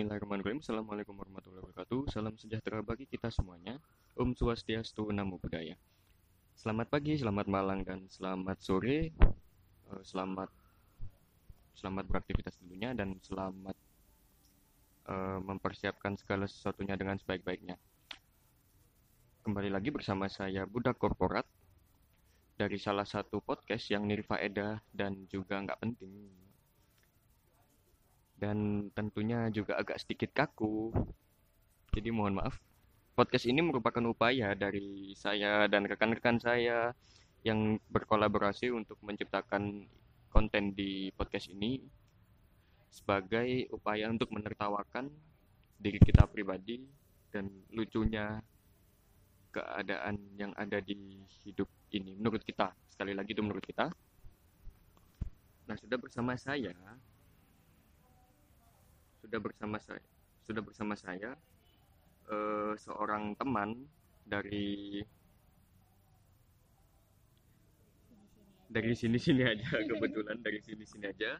Bismillahirrahmanirrahim. Assalamualaikum warahmatullahi wabarakatuh. Salam sejahtera bagi kita semuanya. Om Swastiastu, Namo Buddhaya. Selamat pagi, selamat malam, dan selamat sore. Eh, Selamat selamat beraktivitas tentunya dan selamat eh, mempersiapkan segala sesuatunya dengan sebaik-baiknya. Kembali lagi bersama saya Budak Korporat dari salah satu podcast yang nirfaedah dan juga nggak penting dan tentunya juga agak sedikit kaku. Jadi mohon maaf. Podcast ini merupakan upaya dari saya dan rekan-rekan saya yang berkolaborasi untuk menciptakan konten di podcast ini sebagai upaya untuk menertawakan diri kita pribadi dan lucunya keadaan yang ada di hidup ini menurut kita. Sekali lagi itu menurut kita. Nah, sudah bersama saya sudah bersama saya sudah bersama saya eh, seorang teman dari dari sini-sini aja kebetulan dari sini-sini aja.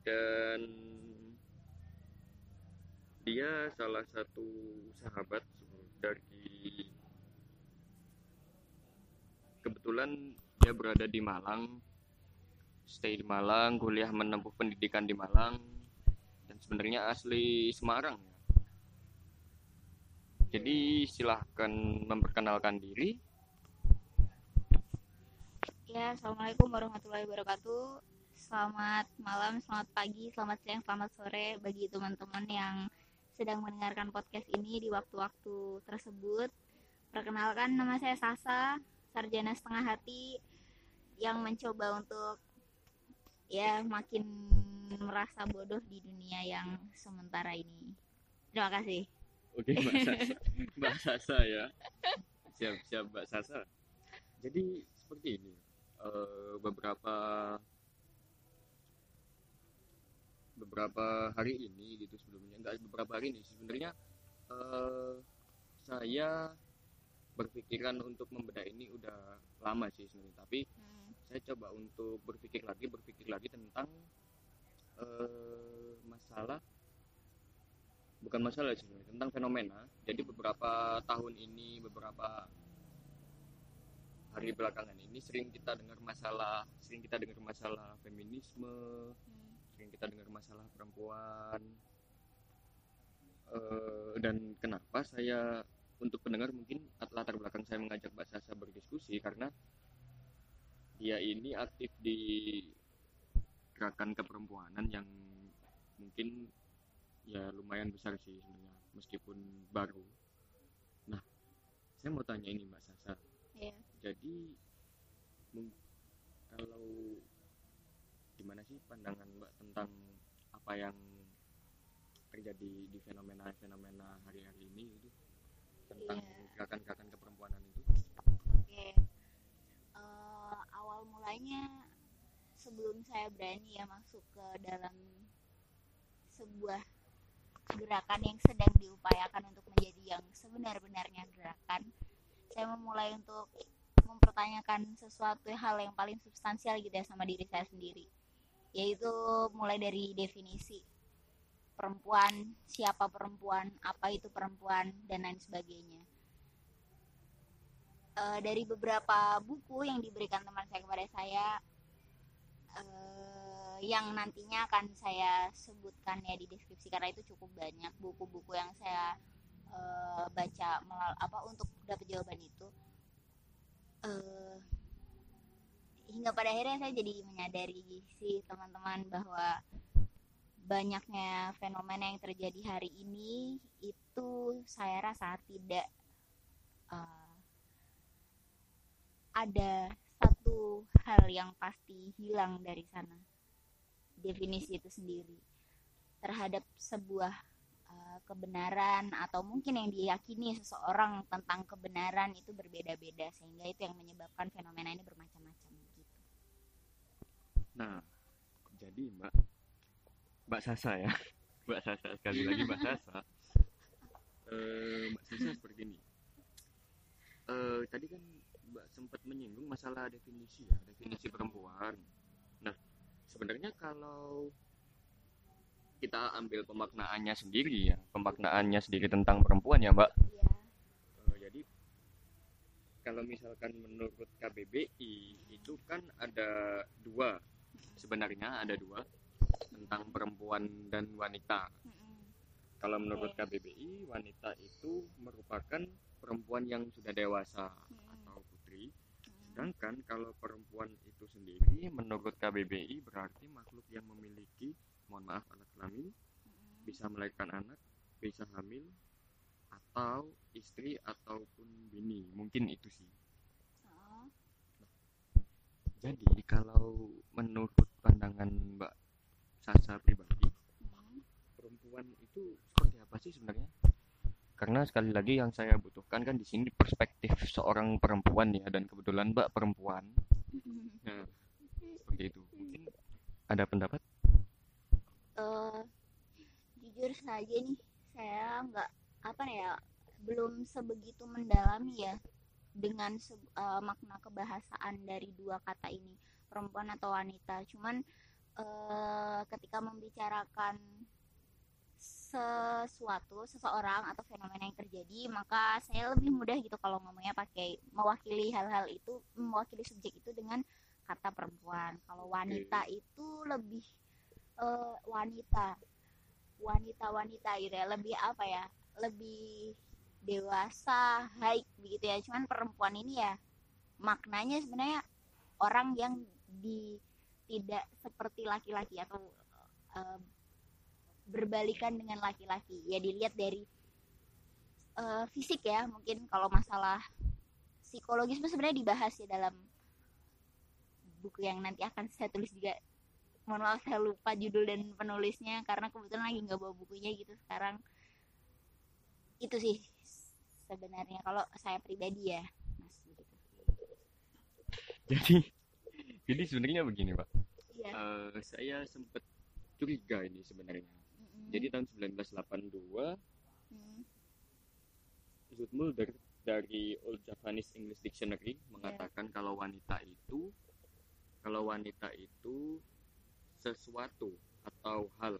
Dan dia salah satu sahabat dari kebetulan dia berada di Malang stay di Malang kuliah menempuh pendidikan di Malang sebenarnya asli Semarang ya. Jadi silahkan memperkenalkan diri. Ya, Assalamualaikum warahmatullahi wabarakatuh. Selamat malam, selamat pagi, selamat siang, selamat sore bagi teman-teman yang sedang mendengarkan podcast ini di waktu-waktu tersebut. Perkenalkan, nama saya Sasa, sarjana setengah hati yang mencoba untuk ya makin merasa bodoh di dunia yang sementara ini. Terima kasih. Oke, Mbak Sasa. Mbak Sasa ya. Siap, siap Mbak Sasa. Jadi seperti ini. eh, beberapa beberapa hari ini gitu sebelumnya enggak beberapa hari ini sebenarnya eh, saya berpikiran untuk membedah ini udah lama sih sebenarnya tapi Hmm, saya coba untuk berpikir lagi berpikir lagi tentang eh, masalah bukan masalah sih sebenarnya tentang fenomena. Jadi beberapa tahun ini beberapa hari belakangan ini sering kita dengar masalah sering kita dengar masalah feminisme hmm, sering kita dengar masalah perempuan. Eh, dan kenapa saya untuk pendengar mungkin latar belakang saya mengajak Mbak Sasa berdiskusi karena dia ini aktif di gerakan keperempuanan yang mungkin ya lumayan besar sih sebenarnya meskipun baru. Nah, saya mau tanya ini Mbak Sasa. ya. Jadi kalau gimana sih pandangan Mbak tentang apa yang terjadi di fenomena-fenomena hari-hari ini itu tentang Iya. gerakan-gerakan keperempuanan itu? Oke. Eh, awal mulanya sebelum saya berani ya masuk ke dalam sebuah gerakan yang sedang diupayakan untuk menjadi yang sebenar-benarnya gerakan, saya memulai untuk mempertanyakan sesuatu hal yang paling substansial gitu ya sama diri saya sendiri. Yaitu mulai dari definisi perempuan, siapa perempuan, apa itu perempuan dan lain sebagainya eh, dari beberapa buku yang diberikan teman saya kepada saya eh, yang nantinya akan saya sebutkan ya di deskripsi karena itu cukup banyak buku-buku yang saya eh, baca melal apa untuk dapat jawaban itu. Eh, hingga pada akhirnya saya jadi menyadari si teman-teman bahwa banyaknya fenomena yang terjadi hari ini itu saya rasa tidak eh, ada satu hal yang pasti hilang dari sana definisi itu sendiri terhadap sebuah uh, kebenaran atau mungkin yang diyakini seseorang tentang kebenaran itu berbeda-beda sehingga itu yang menyebabkan fenomena ini bermacam-macam gitu. Nah, jadi Mbak Mbak Sasa ya, Mbak Sasa sekali lagi Mbak Sasa. Eh, Mbak Sasa seperti ini. Eh, tadi kan Mbak sempat menyinggung masalah definisi ya, definisi perempuan. Nah, sebenarnya kalau kita ambil pemaknaannya sendiri ya pemaknaannya sendiri tentang perempuan ya mbak Iya. Eh, jadi kalau misalkan menurut KBBI itu kan ada dua sebenarnya ada dua tentang perempuan dan wanita kalau menurut. KBBI wanita itu merupakan perempuan yang sudah dewasa Mm-mm. Sedangkan kalau perempuan itu sendiri menurut KBBI berarti makhluk yang memiliki mohon maaf alat kelamin bisa melahirkan anak, bisa hamil, atau istri ataupun bini. Mungkin itu sih. Oh, Jadi kalau menurut pandangan Mbak Sasa pribadi, mm. perempuan itu seperti apa sih sebenarnya? Karena sekali lagi yang saya butuhkan kan di sini perspektif seorang perempuan ya dan kebetulan Mbak perempuan. Nah, seperti itu. Mungkin ada pendapat? Eh, jujur saja nih saya nggak apa ya belum sebegitu mendalami ya dengan se- eh, makna kebahasaan dari dua kata ini perempuan atau wanita cuman eh, ketika membicarakan sesuatu seseorang atau fenomena yang terjadi maka saya lebih mudah gitu kalau ngomongnya pakai mewakili hal-hal itu mewakili subjek itu dengan kata perempuan. Kalau wanita itu lebih eh, wanita wanita wanita gitu ya lebih apa ya lebih dewasa high begitu ya. Cuman perempuan ini ya maknanya sebenarnya orang yang di tidak seperti laki-laki atau eh, berbalikan dengan laki-laki. Ya dilihat dari eh, fisik ya mungkin kalau masalah psikologis itu sebenarnya dibahas ya dalam buku yang nanti akan saya tulis juga. Mohon maaf saya lupa judul dan penulisnya karena kebetulan lagi nggak bawa bukunya gitu sekarang. Itu sih sebenarnya kalau saya pribadi ya mas begitu Jadi, jadi sebenarnya begini Pak. iya. Eh, saya sempat curiga ini sebenarnya. Mm-mm. Jadi tahun 1982 Mm. Zoot Mulder dari Old Japanese English Dictionary mengatakan kalau wanita itu kalau wanita itu sesuatu atau hal,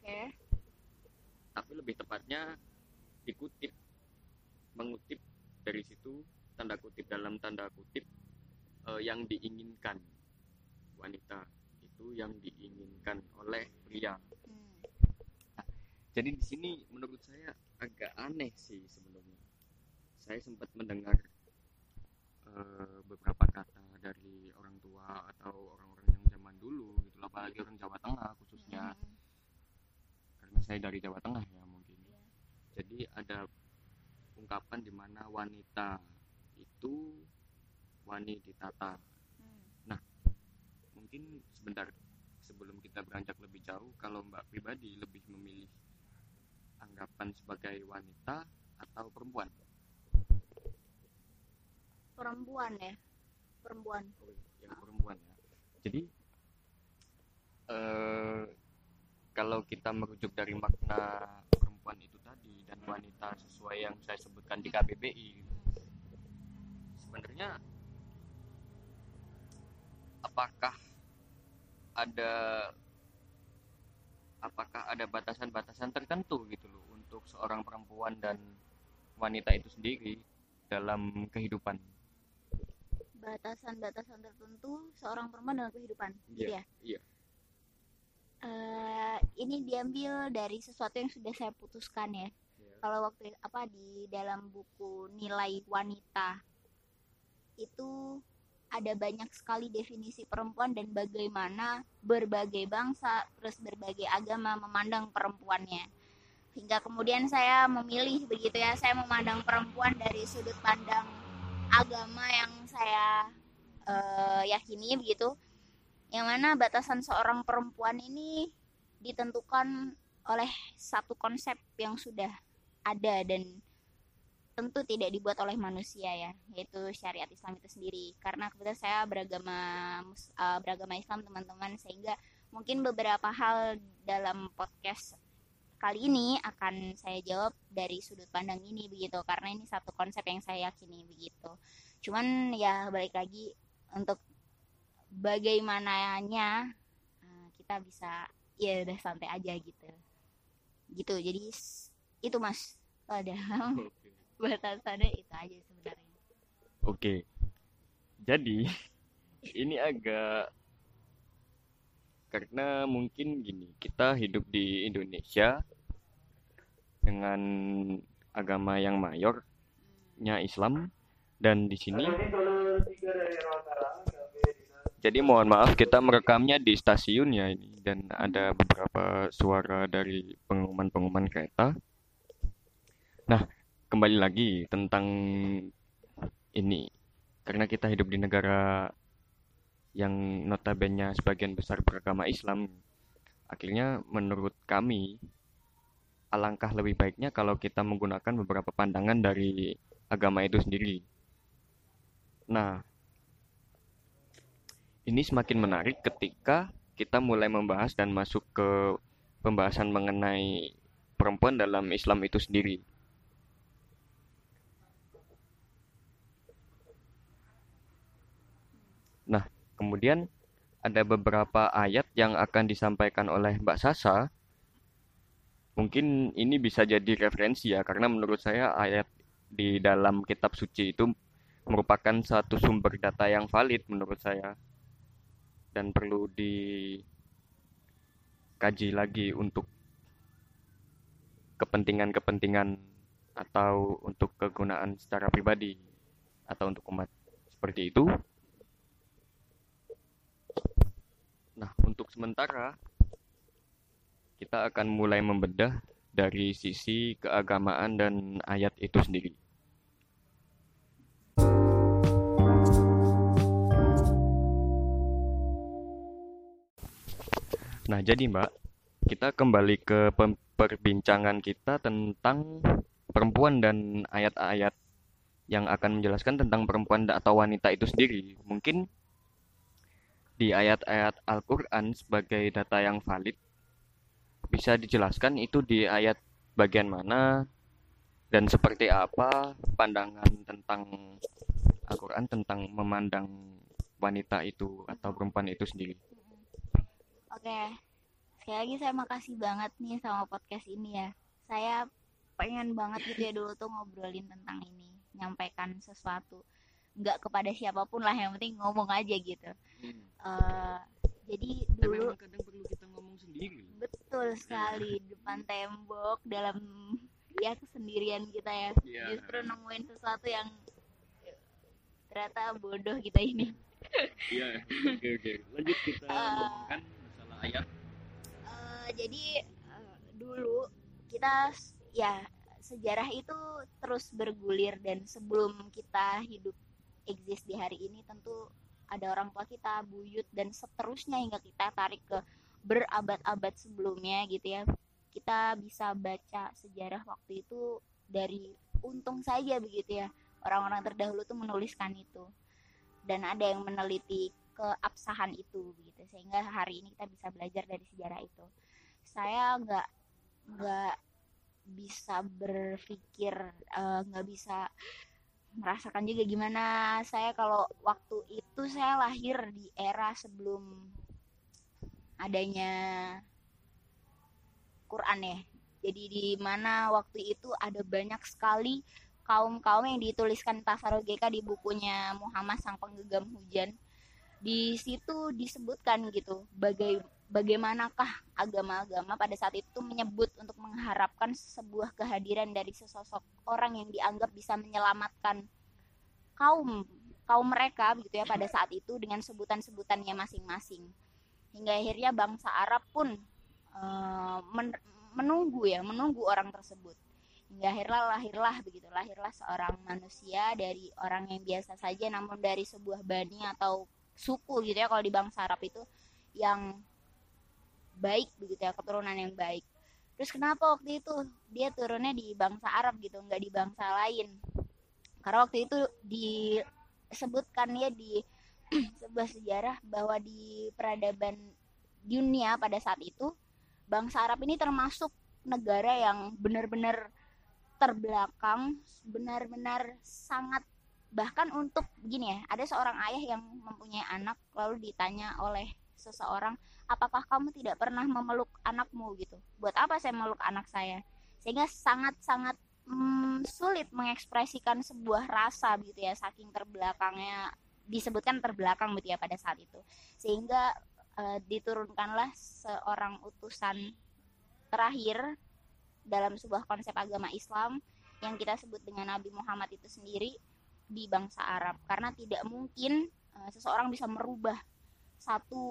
oke tapi lebih tepatnya dikutip mengutip dari situ tanda kutip dalam tanda kutip eh, yang diinginkan wanita itu yang diinginkan oleh pria. Jadi di sini menurut saya agak aneh sih sebenarnya. Saya sempat mendengar eh, beberapa kata dari orang tua atau orang-orang yang zaman dulu gitu, apalagi orang Jawa Tengah khususnya, Mm. karena saya dari Jawa Tengah ya mungkin. Iya. Jadi ada ungkapan di mana wanita itu wani ditata. Mm. Mungkin sebentar sebelum kita beranjak lebih jauh, kalau Mbak pribadi lebih memilih anggapan sebagai wanita atau perempuan? perempuan ya perempuan Oh, yang perempuan ya. Jadi eh, kalau kita merujuk dari makna perempuan itu tadi dan wanita sesuai yang saya sebutkan di KBBI, sebenarnya apakah ada apakah ada batasan-batasan tertentu gitu loh untuk seorang perempuan dan wanita itu sendiri dalam kehidupan? batasan-batasan tertentu seorang perempuan dalam kehidupan gitu ya iya. Eh, ini diambil dari sesuatu yang sudah saya putuskan ya Iya. kalau waktu apa di dalam buku nilai wanita itu ada banyak sekali definisi perempuan dan bagaimana berbagai bangsa terus berbagai agama memandang perempuannya. Hingga kemudian saya memilih begitu ya saya memandang perempuan dari sudut pandang agama yang saya eh, yakini begitu. Yang mana batasan seorang perempuan ini ditentukan oleh satu konsep yang sudah ada dan tentu tidak dibuat oleh manusia ya yaitu syariat Islam itu sendiri. Karena kebetulan saya beragama eh, beragama Islam teman-teman sehingga mungkin beberapa hal dalam podcast kali ini akan saya jawab dari sudut pandang ini begitu. Karena ini satu konsep yang saya yakini begitu. Cuman ya balik lagi untuk bagaimananya eh, kita bisa ya udah santai aja gitu. Gitu jadi itu mas. Pada Oke. Batasannya itu aja sebenarnya Oke. Jadi ini agak karena mungkin gini, kita hidup di Indonesia dengan agama yang mayornya Islam dan di sini jadi mohon maaf kita merekamnya di stasiun ya ini dan ada beberapa suara dari pengumuman-pengumuman kereta. Nah, kembali lagi tentang ini. Karena kita hidup di negara yang notabene sebagian besar beragama Islam akhirnya menurut kami alangkah lebih baiknya kalau kita menggunakan beberapa pandangan dari agama itu sendiri. Nah ini semakin menarik ketika kita mulai membahas dan masuk ke pembahasan mengenai perempuan dalam Islam itu sendiri Nah, kemudian ada beberapa ayat yang akan disampaikan oleh Mbak Sasa. Mungkin ini bisa jadi referensi ya, karena menurut saya ayat di dalam kitab suci itu merupakan satu sumber data yang valid menurut saya dan perlu dikaji lagi untuk kepentingan-kepentingan atau untuk kegunaan secara pribadi atau untuk umat seperti itu. Nah, untuk sementara kita akan mulai membedah dari sisi keagamaan dan ayat itu sendiri. Nah, jadi Mbak, kita kembali ke perbincangan kita tentang perempuan dan ayat-ayat yang akan menjelaskan tentang perempuan atau wanita itu sendiri. Mungkin di ayat-ayat Al-Quran sebagai data yang valid bisa dijelaskan itu di ayat bagian mana dan seperti apa pandangan tentang Al-Quran tentang memandang wanita itu atau perempuan itu sendiri. Oke, sekali lagi saya makasih banget nih sama podcast ini ya. Saya pengen banget gitu ya dulu tuh ngobrolin tentang ini, nyampaikan sesuatu. Nggak kepada siapa pun lah, yang penting ngomong aja gitu. Eh, jadi dulu kadang perlu kita ngomong sendiri. betul sekali depan tembok dalam ya kesendirian kita ya. Iya. Justru nemuin sesuatu yang ternyata bodoh kita ini. Iya, oke oke. Lanjut kita Eh. ngomongkan masalah ayat. Eh, jadi eh, dulu kita ya sejarah itu terus bergulir dan sebelum kita hidup eksis di hari ini tentu ada orang tua kita, buyut dan seterusnya hingga kita tarik ke berabad-abad sebelumnya gitu ya. Kita bisa baca sejarah waktu itu dari untung saja begitu ya. Orang-orang terdahulu tuh menuliskan itu. Dan ada yang meneliti keabsahan itu begitu sehingga hari ini kita bisa belajar dari sejarah itu saya nggak nggak bisa berpikir eh, nggak bisa merasakan juga gimana. Saya kalau waktu itu saya lahir di era sebelum adanya Quran ya. Jadi di mana waktu itu ada banyak sekali kaum-kaum yang dituliskan Tasarogeka di bukunya Muhammad Sang Penggegam Hujan. Di situ disebutkan gitu bagai bagaimanakah agama-agama pada saat itu menyebut untuk mengharapkan sebuah kehadiran dari sesosok orang yang dianggap bisa menyelamatkan kaum kaum mereka begitu ya pada saat itu dengan sebutan-sebutannya masing-masing. Hingga akhirnya bangsa Arab pun eh, men- menunggu ya menunggu orang tersebut. Hingga akhirnya lahirlah begitu lahirlah seorang manusia dari orang yang biasa saja namun dari sebuah bani atau suku gitu ya kalau di bangsa Arab itu yang baik begitu ya keturunan yang baik. Terus kenapa waktu itu dia turunnya di bangsa Arab gitu nggak di bangsa lain? Karena waktu itu disebutkan ya di sebuah sejarah bahwa di peradaban dunia pada saat itu bangsa Arab ini termasuk negara yang benar-benar terbelakang benar-benar sangat bahkan untuk gini ya ada seorang ayah yang mempunyai anak lalu ditanya oleh seseorang apakah kamu tidak pernah memeluk anakmu? Gitu. Buat apa saya meluk anak saya? Sehingga sangat-sangat hmm, sulit mengekspresikan sebuah rasa gitu ya saking terbelakangnya disebutkan terbelakang gitu ya pada saat itu. Sehingga uh, diturunkanlah seorang utusan terakhir dalam sebuah konsep agama Islam yang kita sebut dengan Nabi Muhammad itu sendiri di bangsa Arab. Karena tidak mungkin uh, seseorang bisa merubah satu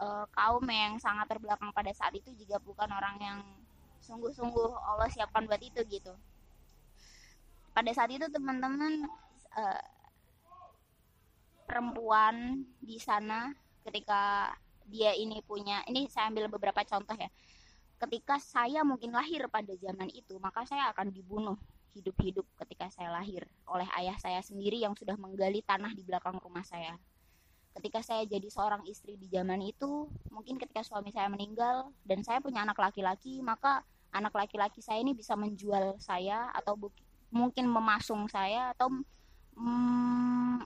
uh, kaum yang sangat terbelakang pada saat itu jika bukan orang yang sungguh-sungguh Allah siapkan buat itu gitu. Pada saat itu teman-teman uh, perempuan di sana ketika dia ini punya ini saya ambil beberapa contoh ya. Ketika saya mungkin lahir pada zaman itu maka saya akan dibunuh hidup-hidup ketika saya lahir oleh ayah saya sendiri yang sudah menggali tanah di belakang rumah saya ketika saya jadi seorang istri di zaman itu mungkin ketika suami saya meninggal dan saya punya anak laki-laki maka anak laki-laki saya ini bisa menjual saya atau mungkin memasung saya atau mm,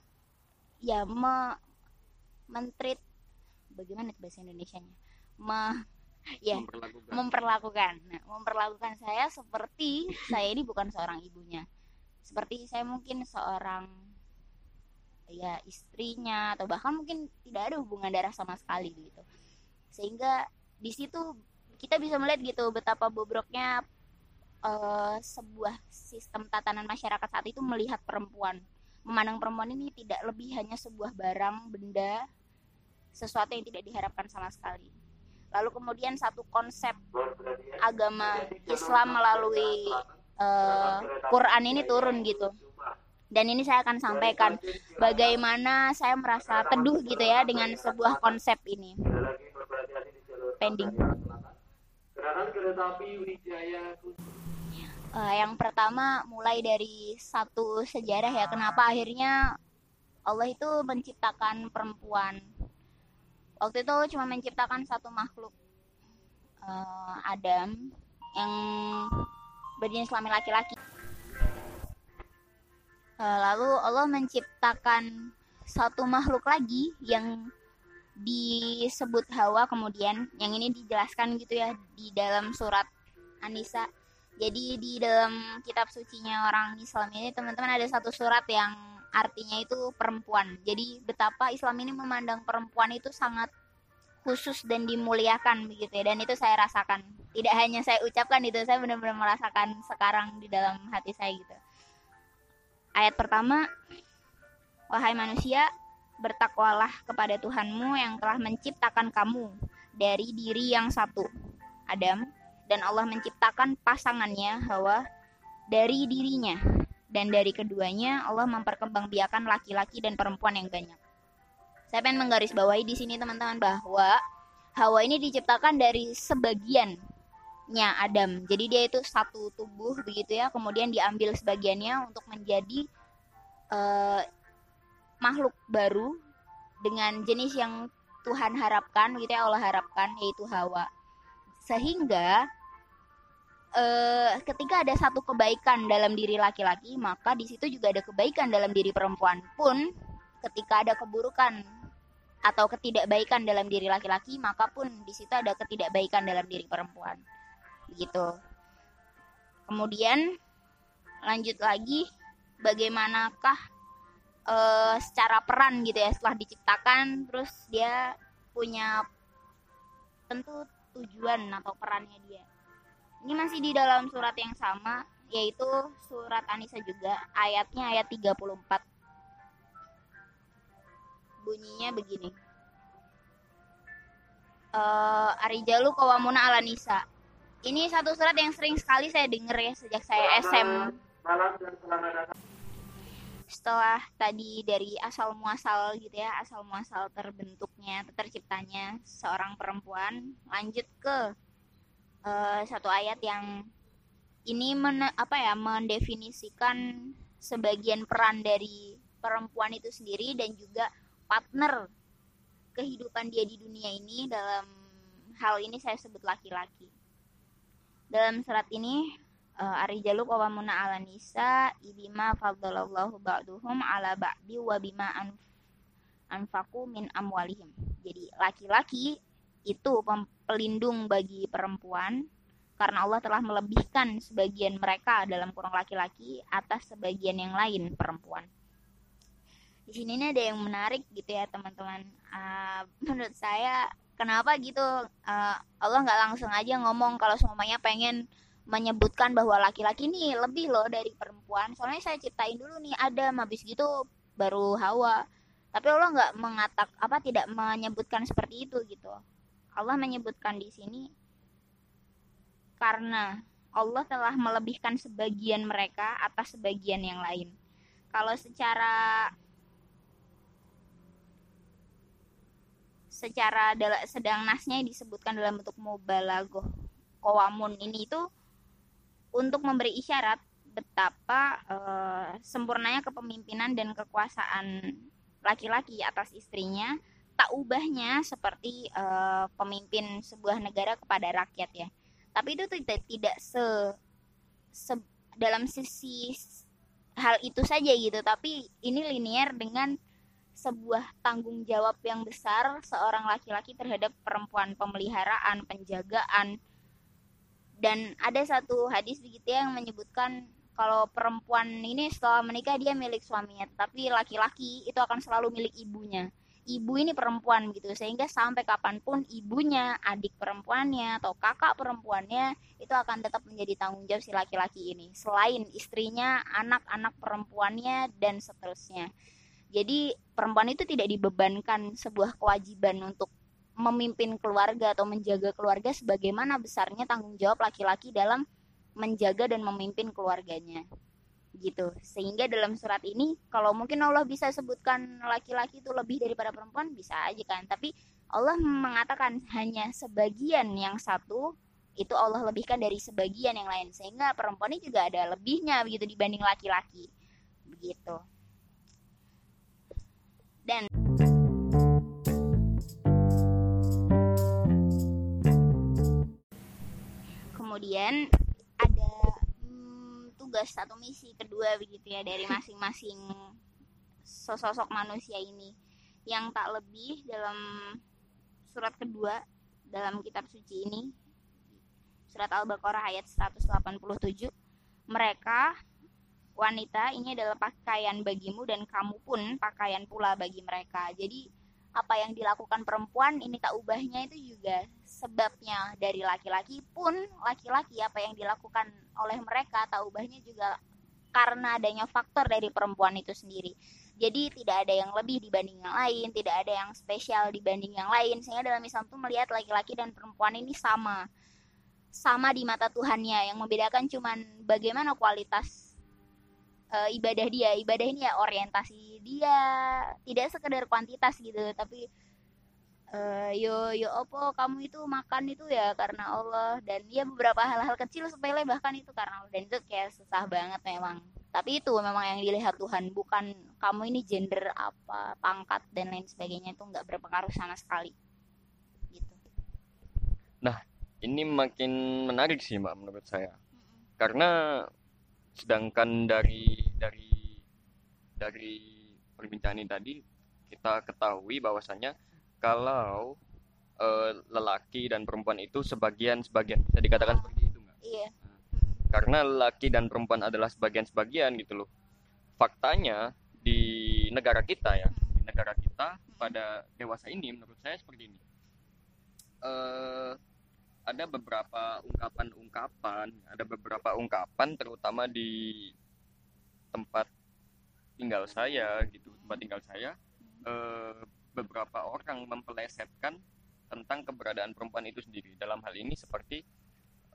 ya me mentrit bagaimana bahasa Indonesia-nya? Me ya memperlakukan. memperlakukan. Nah, memperlakukan saya seperti saya ini bukan seorang ibunya. Seperti saya mungkin seorang ya istrinya atau bahkan mungkin tidak ada hubungan darah sama sekali gitu. Sehingga di situ kita bisa melihat gitu betapa bobroknya uh, sebuah sistem tatanan masyarakat saat itu melihat perempuan. Memandang perempuan ini tidak lebih hanya sebuah barang benda sesuatu yang tidak diharapkan sama sekali. Lalu kemudian satu konsep agama Islam melalui uh, Quran ini turun gitu dan ini saya akan sampaikan bagaimana saya merasa teduh gitu ya dengan sebuah konsep ini. Pending. Uh, yang pertama mulai dari satu sejarah ya. Kenapa akhirnya Allah itu menciptakan perempuan? Waktu itu cuma menciptakan satu makhluk uh, Adam yang berjenis kelamin laki-laki lalu Allah menciptakan satu makhluk lagi yang disebut Hawa kemudian yang ini dijelaskan gitu ya di dalam surat Anisa jadi di dalam kitab sucinya orang Islam ini teman-teman ada satu surat yang artinya itu perempuan. Jadi betapa Islam ini memandang perempuan itu sangat khusus dan dimuliakan begitu ya. Dan itu saya rasakan. Tidak hanya saya ucapkan itu, saya benar-benar merasakan sekarang di dalam hati saya gitu. Ayat pertama, wahai manusia, bertakwalah kepada Tuhanmu yang telah menciptakan kamu dari diri yang satu, Adam, dan Allah menciptakan pasangannya Hawa dari dirinya dan dari keduanya Allah memperkembangbiakan laki-laki dan perempuan yang banyak. Saya pengen menggarisbawahi di sini teman-teman bahwa Hawa ini diciptakan dari sebagiannya Adam. Jadi dia itu satu tubuh begitu ya, kemudian diambil sebagiannya untuk menjadi uh, makhluk baru dengan jenis yang Tuhan harapkan gitu ya Allah harapkan yaitu Hawa. Sehingga uh, ketika ada satu kebaikan dalam diri laki-laki, maka di situ juga ada kebaikan dalam diri perempuan. Pun ketika ada keburukan atau ketidakbaikan dalam diri laki-laki, maka pun di situ ada ketidakbaikan dalam diri perempuan. Begitu. Kemudian lanjut lagi bagaimanakah uh, secara peran gitu ya setelah diciptakan terus dia punya tentu tujuan atau perannya dia ini masih di dalam surat yang sama, yaitu surat Anisa juga, ayatnya ayat 34. Bunyinya begini. Uh, Arijalu kawamuna ala nisa. Ini satu surat yang sering sekali saya dengar ya sejak saya SM. Setelah tadi dari asal muasal gitu ya, asal muasal terbentuknya, terciptanya seorang perempuan, lanjut ke uh, satu ayat yang ini men, apa ya mendefinisikan sebagian peran dari perempuan itu sendiri dan juga partner kehidupan dia di dunia ini dalam hal ini saya sebut laki-laki. Dalam surat ini uh, Arijalu qawamuna ala nisa ibima faddalallahu ba'duhum ala ba'di wa bima anfaqu min amwalihim. Jadi laki-laki itu pelindung bagi perempuan karena Allah telah melebihkan sebagian mereka dalam kurang laki-laki atas sebagian yang lain perempuan. Di sini ini ada yang menarik gitu ya teman-teman. Uh, menurut saya kenapa gitu uh, Allah nggak langsung aja ngomong kalau semuanya pengen menyebutkan bahwa laki-laki ini lebih loh dari perempuan. Soalnya saya ciptain dulu nih Adam habis gitu baru Hawa. Tapi Allah nggak mengatak apa tidak menyebutkan seperti itu gitu. Allah menyebutkan di sini karena Allah telah melebihkan sebagian mereka atas sebagian yang lain. Kalau secara secara sedang nasnya disebutkan dalam bentuk mubalaghah kawamun ini itu untuk memberi isyarat betapa uh, sempurnanya kepemimpinan dan kekuasaan laki-laki atas istrinya tak ubahnya seperti uh, pemimpin sebuah negara kepada rakyat ya. Tapi itu tidak tidak se, se dalam sisi hal itu saja gitu. Tapi ini linear dengan sebuah tanggung jawab yang besar seorang laki-laki terhadap perempuan pemeliharaan penjagaan. Dan ada satu hadis begitu yang menyebutkan kalau perempuan ini setelah menikah dia milik suaminya tapi laki-laki itu akan selalu milik ibunya. Ibu ini perempuan gitu sehingga sampai kapan pun ibunya adik perempuannya atau kakak perempuannya itu akan tetap menjadi tanggung jawab si laki-laki ini selain istrinya anak-anak perempuannya dan seterusnya jadi perempuan itu tidak dibebankan sebuah kewajiban untuk memimpin keluarga atau menjaga keluarga sebagaimana besarnya tanggung jawab laki-laki dalam menjaga dan memimpin keluarganya. Gitu. Sehingga dalam surat ini kalau mungkin Allah bisa sebutkan laki-laki itu lebih daripada perempuan bisa aja kan. Tapi Allah mengatakan hanya sebagian yang satu itu Allah lebihkan dari sebagian yang lain. Sehingga perempuan ini juga ada lebihnya begitu dibanding laki-laki. Begitu kemudian tugas atau misi kedua begitu ya dari masing-masing sosok manusia ini. Yang tak lebih dalam surat kedua dalam kitab suci ini surat Al-Baqarah ayat 187 mereka wanita ini adalah pakaian bagimu dan kamu pun pakaian pula bagi mereka. Jadi apa yang dilakukan perempuan ini tak ubahnya itu juga sebabnya dari laki-laki pun laki-laki apa yang dilakukan oleh mereka tak ubahnya juga karena adanya faktor dari perempuan itu sendiri. Jadi tidak ada yang lebih dibanding yang lain tidak ada yang spesial dibanding yang lain. Sehingga dalam Islam itu melihat laki-laki dan perempuan ini sama. Sama di mata Tuhannya. Yang membedakan cuman bagaimana kualitas uh, ibadah dia. Ibadah ini ya orientasi dia. Tidak sekedar kuantitas gitu tapi uh, yo yo opo kamu itu makan itu ya karena Allah. Dan dia beberapa hal-hal kecil sepele bahkan itu karena Allah. Dan itu kayak susah banget memang. Tapi itu memang yang dilihat Tuhan. Bukan kamu ini gender apa pangkat dan lain sebagainya itu nggak berpengaruh sama sekali. Gitu. Nah ini makin menarik sih mbak menurut saya. Karena sedangkan dari dari dari perbincangan ini tadi kita ketahui bahwasanya kalau e, lelaki dan perempuan itu sebagian sebagian bisa dikatakan seperti itu nggak? Iya. Nah, karena lelaki dan perempuan adalah sebagian sebagian gitu loh. Faktanya di negara kita ya, di negara kita pada dewasa ini menurut saya seperti ini. E, ada beberapa ungkapan-ungkapan, ada beberapa ungkapan terutama di tempat tinggal saya gitu, tempat tinggal saya eh, beberapa orang mempelesetkan tentang keberadaan perempuan itu sendiri. Dalam hal ini seperti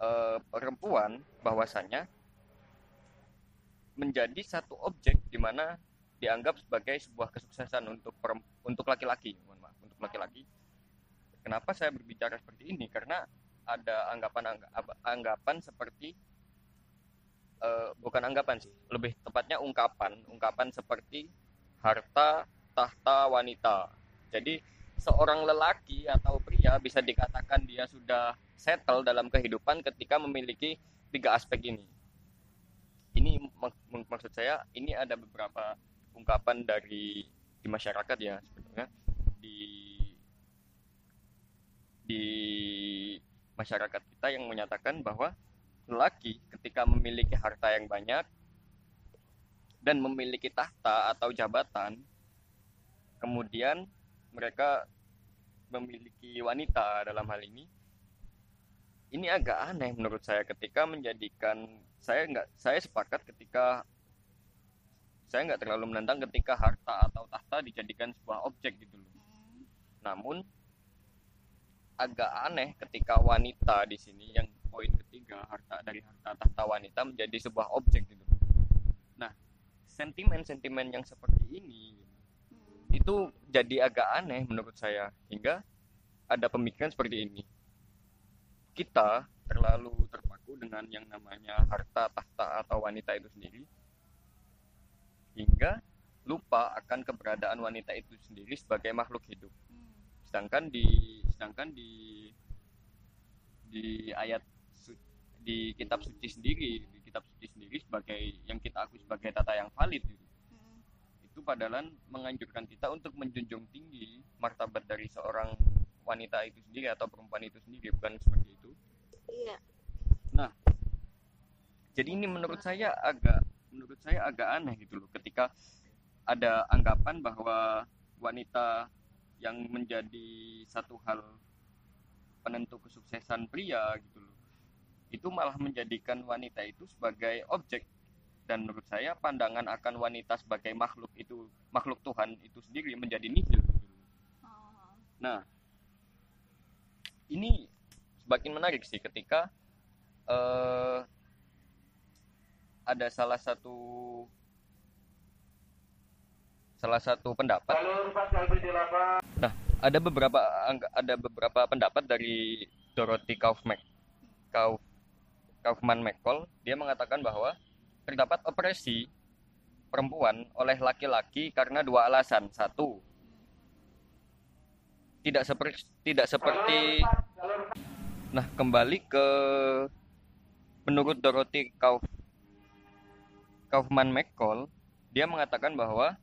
eh, perempuan bahwasannya menjadi satu objek di mana dianggap sebagai sebuah kesuksesan untuk untuk laki-laki, untuk laki-laki. Kenapa saya berbicara seperti ini? Karena ada anggapan anggapan seperti uh, bukan anggapan sih lebih tepatnya ungkapan ungkapan seperti harta tahta wanita jadi seorang lelaki atau pria bisa dikatakan dia sudah settle dalam kehidupan ketika memiliki tiga aspek ini. Ini mak maksud saya ini ada beberapa ungkapan dari di masyarakat ya sebenarnya. Di di masyarakat kita yang menyatakan bahwa lelaki ketika memiliki harta yang banyak dan memiliki tahta atau jabatan kemudian mereka memiliki wanita dalam hal ini ini agak aneh menurut saya ketika menjadikan saya nggak saya sepakat ketika saya nggak terlalu menentang ketika harta atau tahta dijadikan sebuah objek gitu loh namun agak aneh ketika wanita di sini yang poin ketiga harta dari harta tahta wanita menjadi sebuah objek gitu nah sentimen-sentimen yang seperti ini. Itu jadi agak aneh menurut saya. Hingga ada pemikiran seperti ini. Kita terlalu terpaku dengan yang namanya harta tahta atau wanita itu sendiri. Hingga lupa akan keberadaan wanita itu sendiri sebagai makhluk hidup. Sedangkan di sedangkan di di ayat di kitab suci sendiri di kitab suci sendiri sebagai yang kita akui sebagai tata yang valid gitu. Itu padahal menganjurkan kita untuk menjunjung tinggi martabat dari seorang wanita itu sendiri atau perempuan itu sendiri bukan seperti itu Iya. jadi ini menurut saya agak menurut saya agak aneh gitu loh ketika ada anggapan bahwa wanita yang menjadi satu hal penentu kesuksesan pria gitu loh itu malah menjadikan wanita itu sebagai objek dan menurut saya pandangan akan wanita sebagai makhluk itu makhluk Tuhan itu sendiri menjadi nihil. Oh. Nah, ini semakin menarik sih ketika eh, ada salah satu salah satu pendapat. Nah, ada beberapa ada beberapa pendapat dari Dorothy Kaufman Kauf, Kaufman McCall. Dia mengatakan bahwa terdapat opresi perempuan oleh laki-laki karena dua alasan. Satu, tidak seperti tidak seperti nah kembali ke menurut Dorothy Kauf, Kaufman McCall dia mengatakan bahwa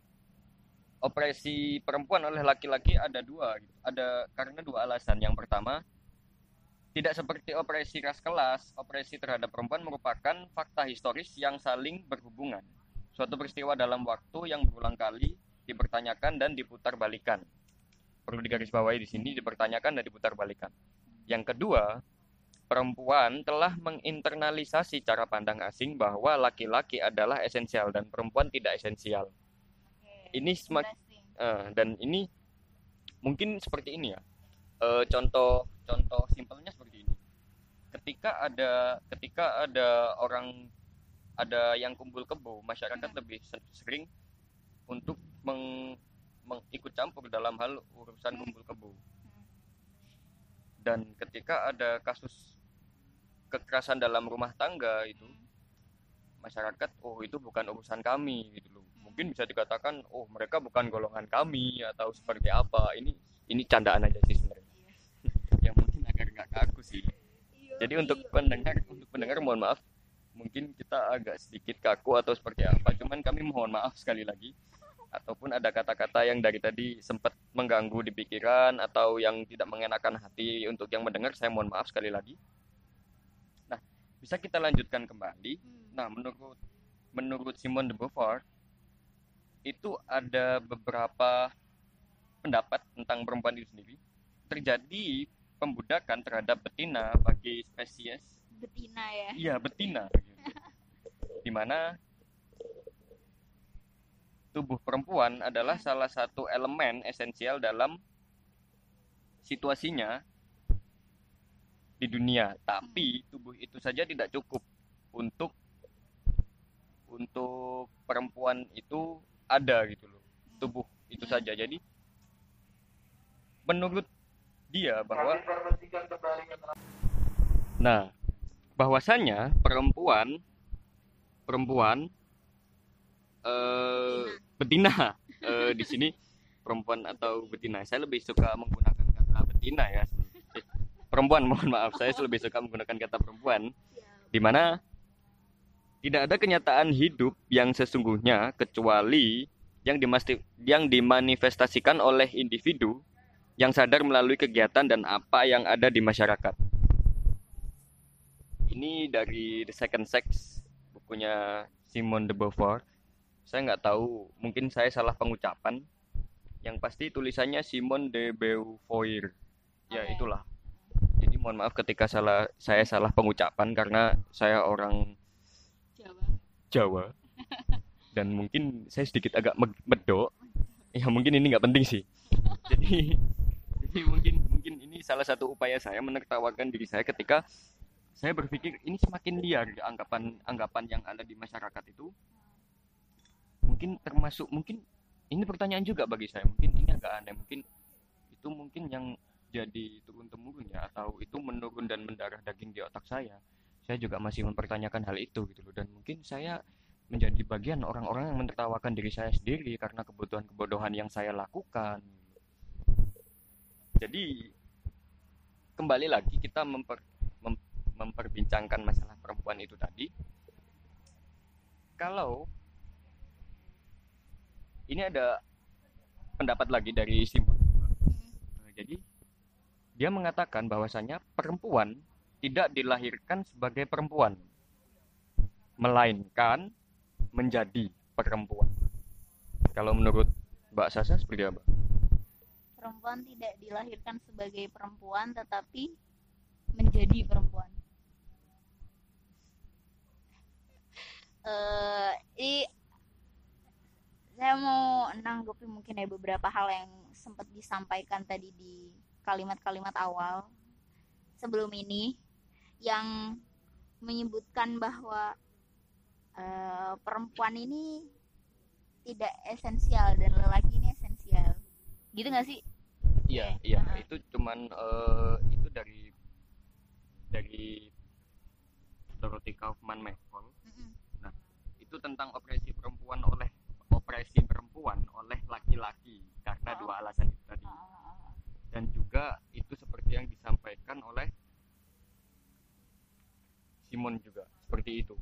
opresi perempuan oleh laki-laki ada dua ada karena dua alasan yang pertama tidak seperti opresi ras kelas opresi terhadap perempuan merupakan fakta historis yang saling berhubungan suatu peristiwa dalam waktu yang berulang kali dipertanyakan dan diputar balikan perlu digarisbawahi di sini dipertanyakan dan diputar balikan. Yang kedua, perempuan telah menginternalisasi cara pandang asing bahwa laki-laki adalah esensial dan perempuan tidak esensial. Oke. Ini semak- Interesting. Eh, dan ini mungkin seperti ini ya. Eh, contoh contoh simpelnya. Ketika ada ketika ada orang ada yang kumpul kebo, masyarakat Hmm. lebih se- sering untuk meng, mengikut campur dalam hal urusan kumpul kebo. Dan ketika ada kasus kekerasan dalam rumah tangga itu, masyarakat, oh itu bukan urusan kami gitu loh. Mungkin bisa dikatakan, oh mereka bukan golongan kami atau seperti apa. Ini ini candaan aja sih sebenarnya. Iya. Yang mungkin agak nggak kaku sih. Jadi untuk pendengar, untuk pendengar mohon maaf, mungkin kita agak sedikit kaku atau seperti apa. Cuman kami mohon maaf sekali lagi. Ataupun ada kata-kata yang dari tadi sempat mengganggu di pikiran atau yang tidak mengenakan hati untuk yang mendengar, saya mohon maaf sekali lagi. Nah, bisa kita lanjutkan kembali. Hmm. Nah, menurut menurut Simone de Beauvoir itu ada beberapa pendapat tentang perempuan itu sendiri. Terjadi pembudakan terhadap betina bagi spesies. Betina ya. iya betina. Gitu. di mana tubuh perempuan adalah salah satu elemen esensial dalam situasinya di dunia. Tapi tubuh itu saja tidak cukup untuk untuk perempuan itu ada gitu loh. Tubuh itu saja. Jadi menurut dia bahwa nah bahwasanya perempuan perempuan eh betina. eh, di sini perempuan atau betina. Saya lebih suka menggunakan kata betina ya. Eh, perempuan mohon maaf. Saya lebih suka menggunakan kata perempuan. Siap. di mana tidak ada kenyataan hidup yang sesungguhnya kecuali yang dimasti yang dimanifestasikan oleh individu yang sadar melalui kegiatan dan apa yang ada di masyarakat. Ini dari The Second Sex, bukunya Simone de Beauvoir. Saya nggak tahu, mungkin saya salah pengucapan. Yang pasti tulisannya Simone de Beauvoir. Ya, Oke. itulah. Jadi mohon maaf ketika salah saya salah pengucapan karena saya orang Jawa. Jawa dan mungkin saya sedikit agak me- medok ya mungkin ini nggak penting sih jadi jadi mungkin mungkin ini salah satu upaya saya menertawakan diri saya ketika saya berpikir ini semakin liar anggapan anggapan yang ada di masyarakat itu. Mungkin termasuk mungkin ini pertanyaan juga bagi saya. Mungkin ini agak aneh. Mungkin itu mungkin yang jadi turun temurun ya atau itu menurun dan mendarah daging di otak saya. Saya juga masih mempertanyakan hal itu gitu loh. Dan mungkin saya menjadi bagian orang-orang yang menertawakan diri saya sendiri karena kebutuhan kebodohan yang saya lakukan jadi kembali lagi kita memper- mem- memperbincangkan masalah perempuan itu tadi kalau ini ada pendapat lagi dari Simon Mm. Nah, jadi dia mengatakan bahwasanya perempuan tidak dilahirkan sebagai perempuan, melainkan menjadi perempuan. Kalau menurut Mbak Sasa seperti apa? Perempuan tidak dilahirkan sebagai perempuan tetapi menjadi perempuan. Eh, ini saya mau nanggapi mungkin ya beberapa hal yang sempat disampaikan tadi di kalimat-kalimat awal sebelum ini yang menyebutkan bahwa eh, perempuan ini tidak esensial dan lelaki ini esensial gitu nggak sih Iya, iya, Ah. itu cuman eh, itu dari dari Dorothy Kaufman Mehkol Mm-mm. itu tentang opresi perempuan oleh opresi perempuan oleh laki-laki karena Oh. dua alasan itu tadi. Ah, dan juga itu seperti yang disampaikan oleh Simon juga seperti itu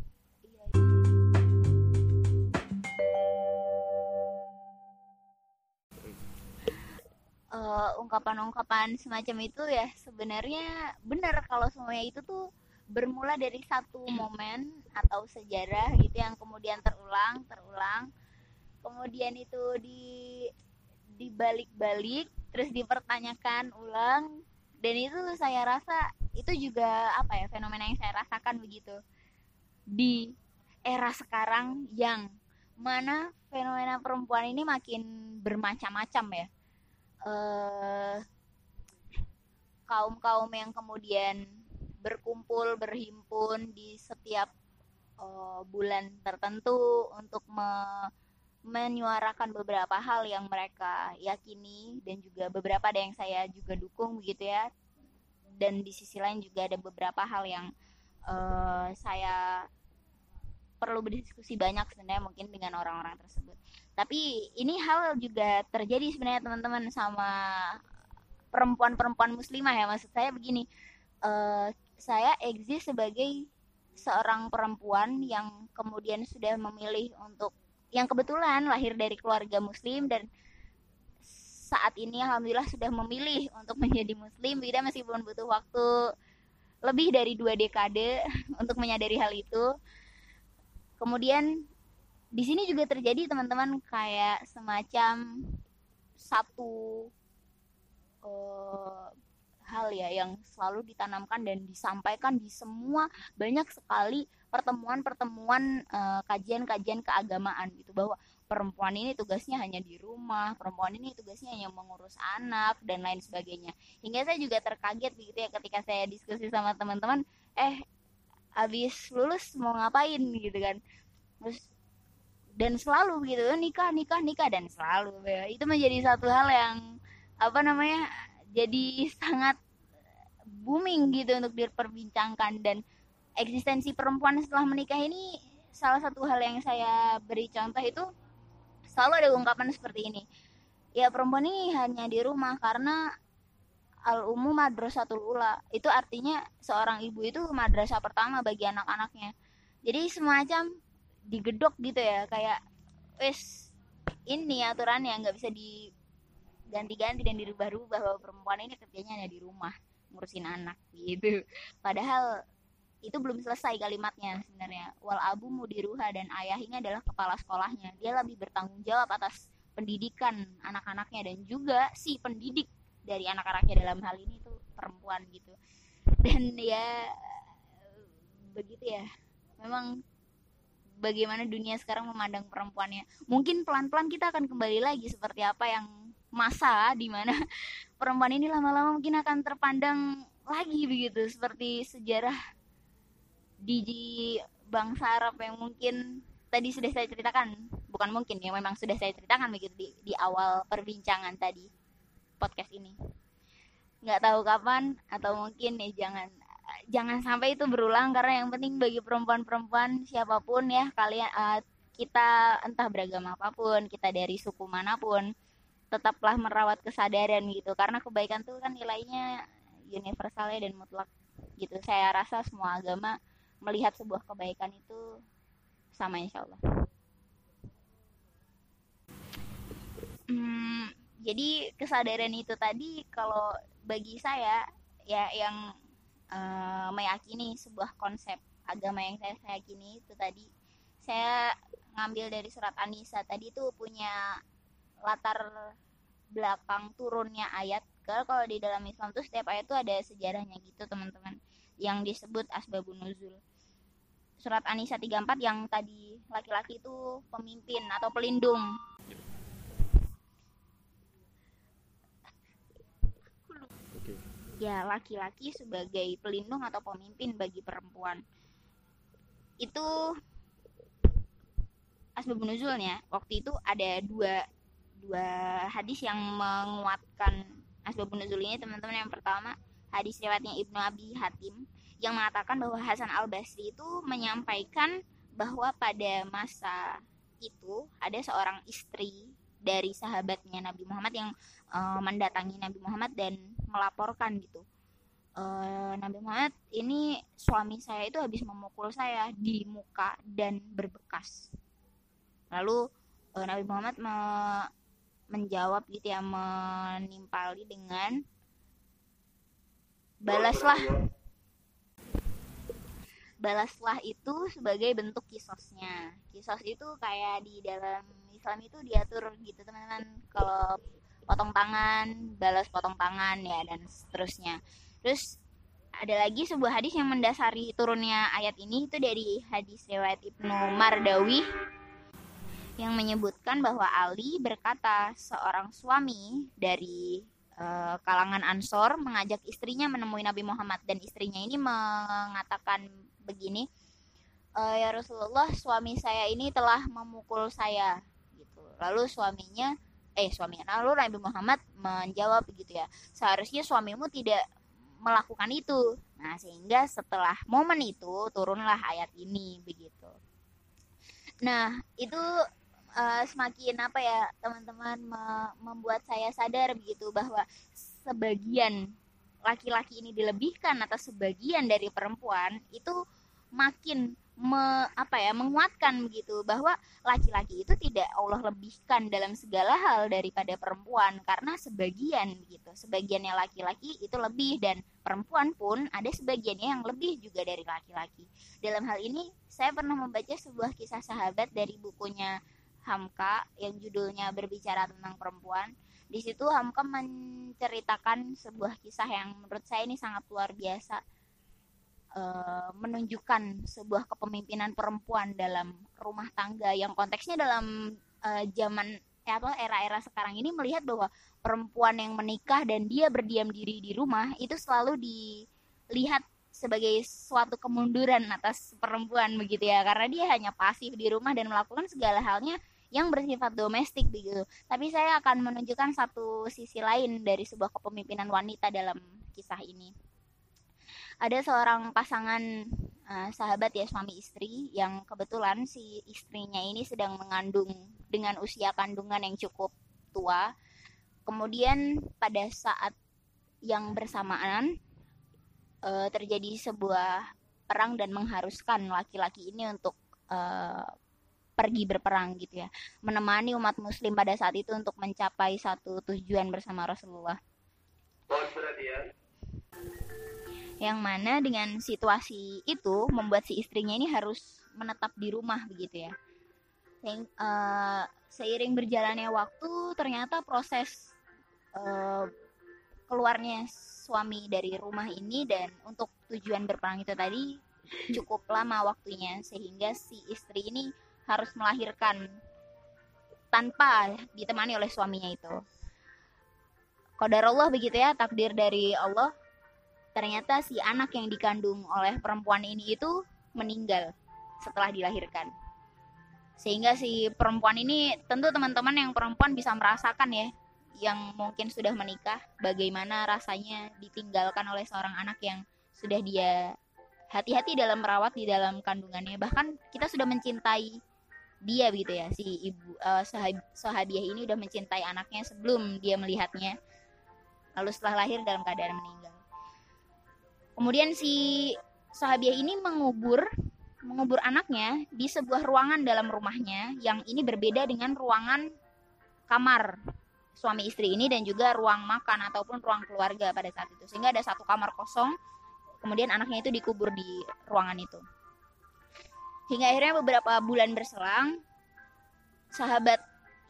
Ungkapan-ungkapan semacam itu ya sebenarnya benar kalau semuanya itu tuh bermula dari satu momen atau sejarah gitu yang kemudian terulang terulang. Kemudian itu di dibalik-balik terus dipertanyakan ulang. Dan itu saya rasa itu juga apa ya fenomena yang saya rasakan begitu. Di era sekarang yang mana fenomena perempuan ini makin bermacam-macam ya eh kaum-kaum yang kemudian berkumpul berhimpun di setiap eh, bulan tertentu untuk me- menyuarakan beberapa hal yang mereka yakini dan juga beberapa ada yang saya juga dukung begitu ya. Dan di sisi lain juga ada beberapa hal yang eh, saya perlu berdiskusi banyak sebenarnya mungkin dengan orang-orang tersebut. Tapi ini hal juga terjadi sebenarnya teman-teman sama perempuan-perempuan muslimah ya. Maksud saya begini eh, saya eksis sebagai seorang perempuan yang kemudian sudah memilih untuk yang kebetulan lahir dari keluarga muslim dan saat ini alhamdulillah sudah memilih untuk menjadi muslim. Kita meskipun butuh waktu lebih dari dua dekade untuk menyadari hal itu kemudian di sini juga terjadi teman-teman kayak semacam satu eh, hal ya yang selalu ditanamkan dan disampaikan di semua banyak sekali pertemuan-pertemuan eh, kajian-kajian keagamaan gitu bahwa perempuan ini tugasnya hanya di rumah, perempuan ini tugasnya hanya mengurus anak dan lain sebagainya. Hingga saya juga terkaget begitu ya ketika saya diskusi sama teman-teman, eh habis lulus mau ngapain gitu kan. Terus dan selalu begitu nikah nikah nikah dan selalu ya. itu menjadi satu hal yang apa namanya jadi sangat booming gitu untuk diperbincangkan dan eksistensi perempuan setelah menikah ini salah satu hal yang saya beri contoh itu selalu ada ungkapan seperti ini ya perempuan ini hanya di rumah karena al umum madrasatul ula itu artinya seorang ibu itu madrasah pertama bagi anak-anaknya. Jadi semacam digedok gitu ya kayak wes ini aturannya nggak bisa di ganti-ganti dan dirubah-rubah bahwa perempuan ini kerjanya ada di rumah ngurusin anak gitu. Padahal itu belum selesai kalimatnya sebenarnya. Wal abu mudiruha dan ayahnya adalah kepala sekolahnya. Dia lebih bertanggung jawab atas pendidikan anak-anaknya dan juga si pendidik dari anak-anaknya dalam hal ini tuh perempuan gitu. Dan ya begitu ya. Memang bagaimana dunia sekarang memandang perempuannya. Mungkin pelan-pelan kita akan kembali lagi seperti apa yang masa di mana perempuan ini lama-lama mungkin akan terpandang lagi begitu. Seperti sejarah di bangsa Arab yang mungkin tadi sudah saya ceritakan. Bukan mungkin ya memang sudah saya ceritakan begitu di, di awal perbincangan tadi podcast ini. Nggak tahu kapan atau mungkin ya jangan jangan sampai itu berulang karena yang penting bagi perempuan-perempuan siapa pun ya kalian uh, kita entah beragama apa pun kita dari suku mana pun tetaplah merawat kesadaran gitu. Karena kebaikan itu kan nilainya universal ya dan mutlak gitu. Saya rasa semua agama melihat sebuah kebaikan itu sama insya Allah. Hmm, jadi kesadaran itu tadi kalau bagi saya ya yang uh, meyakini sebuah konsep agama yang saya, yakini itu tadi saya ngambil dari surat Anisa tadi itu punya latar belakang turunnya ayat kalau di dalam Islam tuh setiap ayat itu ada sejarahnya gitu teman-teman yang disebut asbabun nuzul surat Anisa 34 yang tadi laki-laki itu pemimpin atau pelindung. Ya, laki-laki sebagai pelindung atau pemimpin bagi perempuan. Itu asbabun nuzulnya waktu itu ada dua dua hadis yang menguatkan asbabun nuzul ini teman-teman yang pertama hadis riwayatnya Ibnu Abi Hatim yang mengatakan bahwa Hasan Al Basri itu menyampaikan bahwa pada masa itu ada seorang istri dari sahabatnya Nabi Muhammad yang uh, mendatangi Nabi Muhammad dan melaporkan gitu. Uh, Nabi Muhammad ini suami saya itu habis memukul saya di muka dan berbekas. Lalu uh, Nabi Muhammad me menjawab gitu ya menimpali dengan balaslah. Balaslah itu sebagai bentuk kisosnya. Kisos itu kayak di dalam Islam itu diatur gitu teman-teman. Kalau potong tangan balas potong tangan ya dan seterusnya. Terus ada lagi sebuah hadis yang mendasari turunnya ayat ini itu dari hadis riwayat Ibnu Mardawi yang menyebutkan bahwa Ali berkata seorang suami dari uh, kalangan Ansor mengajak istrinya menemui Nabi Muhammad dan istrinya ini mengatakan begini e, ya Rasulullah suami saya ini telah memukul saya gitu. Lalu suaminya eh suaminya lalu Nabi Muhammad menjawab begitu ya. Seharusnya suamimu tidak melakukan itu. Nah sehingga setelah momen itu turunlah ayat ini begitu. Nah itu uh, semakin apa ya teman-teman me membuat saya sadar begitu bahwa sebagian laki-laki ini dilebihkan atas sebagian dari perempuan itu makin me, apa ya menguatkan begitu bahwa laki-laki itu tidak Allah lebihkan dalam segala hal daripada perempuan. Karena sebagian begitu sebagiannya laki-laki itu lebih dan perempuan pun ada sebagiannya yang lebih juga dari laki-laki. Dalam hal ini saya pernah membaca sebuah kisah sahabat dari bukunya Hamka yang judulnya berbicara tentang perempuan. Di situ Hamka menceritakan sebuah kisah yang menurut saya ini sangat luar biasa e, menunjukkan sebuah kepemimpinan perempuan dalam rumah tangga yang konteksnya dalam e, zaman eh, apa era-era sekarang ini melihat bahwa perempuan yang menikah dan dia berdiam diri di rumah itu selalu dilihat sebagai suatu kemunduran atas perempuan begitu ya karena dia hanya pasif di rumah dan melakukan segala halnya yang bersifat domestik begitu. Tapi saya akan menunjukkan satu sisi lain dari sebuah kepemimpinan wanita dalam kisah ini. Ada seorang pasangan uh, sahabat ya suami istri yang kebetulan si istrinya ini sedang mengandung dengan usia kandungan yang cukup tua. Kemudian pada saat yang bersamaan uh, terjadi sebuah perang dan mengharuskan laki-laki ini untuk uh, pergi berperang gitu ya. Menemani umat muslim pada saat itu untuk mencapai satu tujuan bersama Rasulullah yang mana dengan situasi itu membuat si istrinya ini harus menetap di rumah begitu ya yang uh, seiring berjalannya waktu ternyata proses uh, keluarnya suami dari rumah ini dan untuk tujuan berperang itu tadi cukup lama waktunya sehingga si istri ini harus melahirkan tanpa ditemani oleh suaminya itu. Kodar Allah begitu ya, takdir dari Allah ternyata si anak yang dikandung oleh perempuan ini itu meninggal setelah dilahirkan. Sehingga si perempuan ini tentu teman-teman yang perempuan bisa merasakan ya yang mungkin sudah menikah bagaimana rasanya ditinggalkan oleh seorang anak yang sudah dia hati-hati dalam merawat di dalam kandungannya. Bahkan kita sudah mencintai dia begitu ya si ibu uh, sahabiah ini udah mencintai anaknya sebelum dia melihatnya. Lalu setelah lahir dalam keadaan meninggal Kemudian si sahabiah ini mengubur mengubur anaknya di sebuah ruangan dalam rumahnya yang ini berbeda dengan ruangan kamar suami istri ini dan juga ruang makan ataupun ruang keluarga pada saat itu. Sehingga ada satu kamar kosong kemudian anaknya itu dikubur di ruangan itu. Hingga akhirnya beberapa bulan berselang sahabat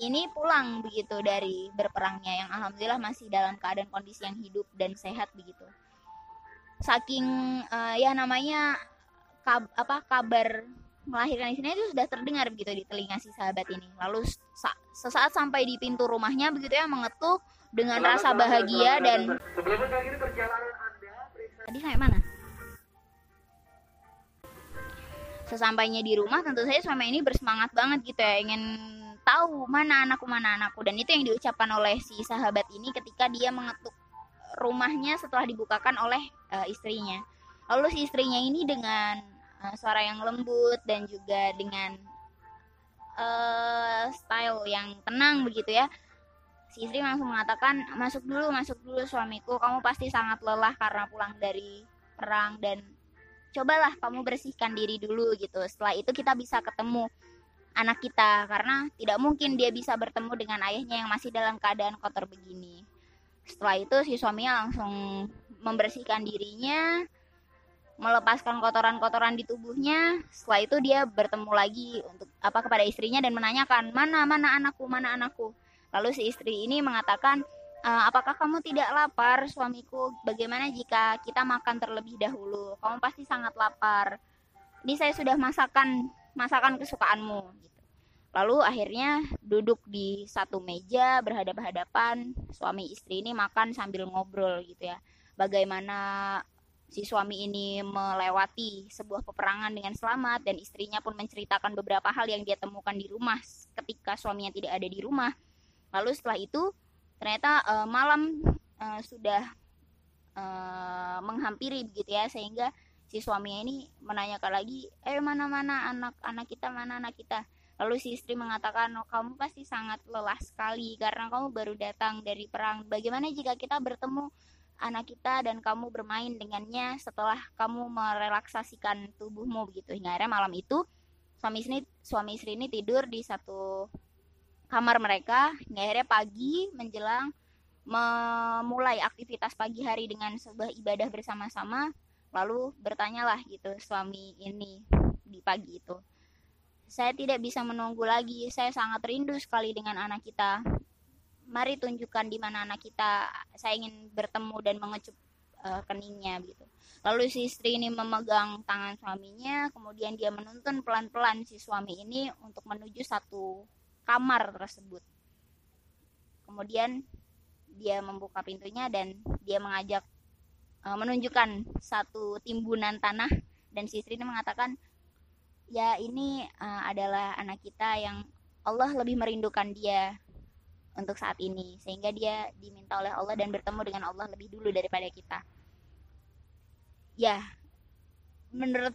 ini pulang begitu dari berperangnya yang alhamdulillah masih dalam keadaan kondisi yang hidup dan sehat begitu saking uh, ya namanya kab, apa kabar melahirkan istrinya itu sudah terdengar begitu di telinga si sahabat ini. Lalu sa sesaat sampai di pintu rumahnya begitu ya mengetuk dengan selamat, rasa bahagia selamat, dan sebelum ini perjalanan Anda tadi sampai mana? Sesampainya di rumah tentu saja selama ini bersemangat banget gitu ya ingin tahu mana anakku mana anakku dan itu yang diucapkan oleh si sahabat ini ketika dia mengetuk rumahnya setelah dibukakan oleh uh, istrinya. Lalu si istrinya ini dengan uh, suara yang lembut dan juga dengan uh, style yang tenang begitu ya. Si istri langsung mengatakan, "Masuk dulu, masuk dulu suamiku. Kamu pasti sangat lelah karena pulang dari perang dan cobalah kamu bersihkan diri dulu gitu. Setelah itu kita bisa ketemu anak kita karena tidak mungkin dia bisa bertemu dengan ayahnya yang masih dalam keadaan kotor begini." Setelah itu si suaminya langsung membersihkan dirinya melepaskan kotoran-kotoran di tubuhnya. Setelah itu dia bertemu lagi untuk apa kepada istrinya dan menanyakan mana mana anakku mana anakku? Lalu si istri ini mengatakan e, apakah kamu tidak lapar suamiku? Bagaimana jika kita makan terlebih dahulu? Kamu pasti sangat lapar. Ini saya sudah masakan masakan kesukaanmu Lalu akhirnya duduk di satu meja berhadapan-hadapan suami istri ini makan sambil ngobrol gitu ya. Bagaimana si suami ini melewati sebuah peperangan dengan selamat dan istrinya pun menceritakan beberapa hal yang dia temukan di rumah ketika suaminya tidak ada di rumah. Lalu setelah itu ternyata uh, malam uh, sudah uh, menghampiri begitu ya sehingga si suaminya ini menanyakan lagi, "Eh mana-mana anak-anak kita, mana anak kita?" Lalu si istri mengatakan, oh, kamu pasti sangat lelah sekali karena kamu baru datang dari perang. Bagaimana jika kita bertemu anak kita dan kamu bermain dengannya setelah kamu merelaksasikan tubuhmu begitu. Hingga akhirnya malam itu suami istri, suami istri ini tidur di satu kamar mereka. Hingga akhirnya pagi menjelang memulai aktivitas pagi hari dengan sebuah ibadah bersama-sama. Lalu bertanyalah gitu suami ini di pagi itu saya tidak bisa menunggu lagi. Saya sangat rindu sekali dengan anak kita. Mari tunjukkan di mana anak kita. Saya ingin bertemu dan mengecup uh, keningnya gitu. Lalu si istri ini memegang tangan suaminya, kemudian dia menuntun pelan-pelan si suami ini untuk menuju satu kamar tersebut. Kemudian dia membuka pintunya dan dia mengajak uh, menunjukkan satu timbunan tanah dan si istri ini mengatakan ya ini uh, adalah anak kita yang Allah lebih merindukan dia untuk saat ini. Sehingga dia diminta oleh Allah dan bertemu dengan Allah lebih dulu daripada kita. Ya menurut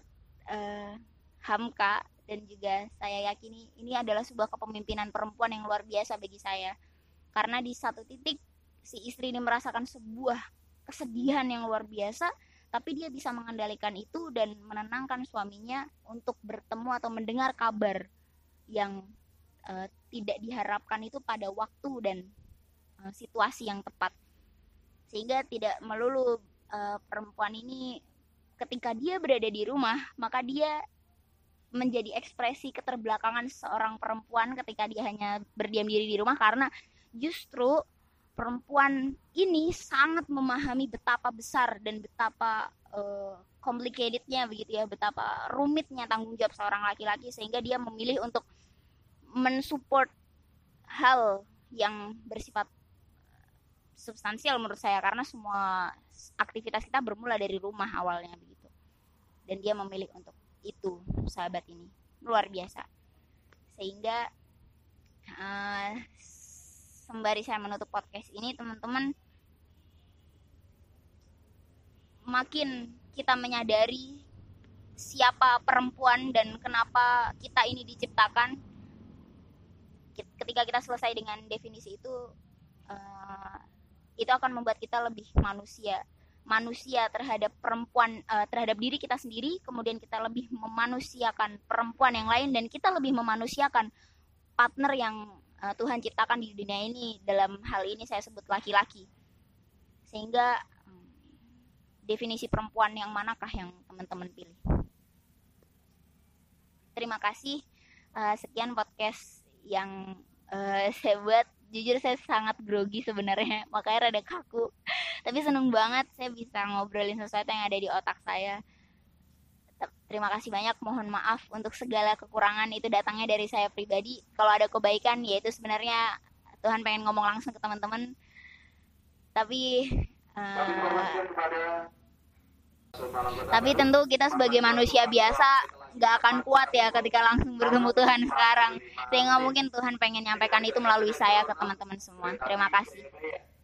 uh, Hamka dan juga saya yakini ini adalah sebuah kepemimpinan perempuan yang luar biasa bagi saya. Karena di satu titik si istri ini merasakan sebuah kesedihan yang luar biasa tapi dia bisa mengendalikan itu dan menenangkan suaminya untuk bertemu atau mendengar kabar yang uh, tidak diharapkan itu pada waktu dan uh, situasi yang tepat. Sehingga tidak melulu uh, perempuan ini ketika dia berada di rumah maka dia menjadi ekspresi keterbelakangan seorang perempuan ketika dia hanya berdiam diri di rumah karena justru perempuan ini sangat memahami betapa besar dan betapa uh, complicatednya begitu ya betapa rumitnya tanggung jawab seorang laki-laki sehingga dia memilih untuk mensupport hal yang bersifat substansial menurut saya. Karena semua aktivitas kita bermula dari rumah awalnya begitu. Dan dia memilih untuk itu sahabat ini. Luar biasa. Sehingga uh, sembari saya menutup podcast ini teman-teman makin kita menyadari siapa perempuan dan kenapa kita ini diciptakan. Ketika kita selesai dengan definisi itu uh, itu akan membuat kita lebih manusia. Manusia terhadap perempuan uh, terhadap diri kita sendiri kemudian kita lebih memanusiakan perempuan yang lain dan kita lebih memanusiakan partner yang uh, Tuhan ciptakan di dunia ini dalam hal ini saya sebut laki-laki sehingga definisi perempuan yang manakah yang teman-teman pilih. Terima kasih. Uh, sekian podcast yang uh, saya buat. Jujur saya sangat grogi sebenarnya, makanya rada kaku. Tapi seneng banget saya bisa ngobrolin sesuatu yang ada di otak saya. Terima kasih banyak. Mohon maaf untuk segala kekurangan itu datangnya dari saya pribadi. Kalau ada kebaikan, yaitu sebenarnya Tuhan pengen ngomong langsung ke teman-teman. Tapi uh, tapi tentu kita sebagai manusia biasa gak akan kuat ya ketika langsung bertemu Tuhan sekarang. Sehingga mungkin Tuhan pengen nyampaikan itu melalui saya ke teman-teman semua. Terima kasih.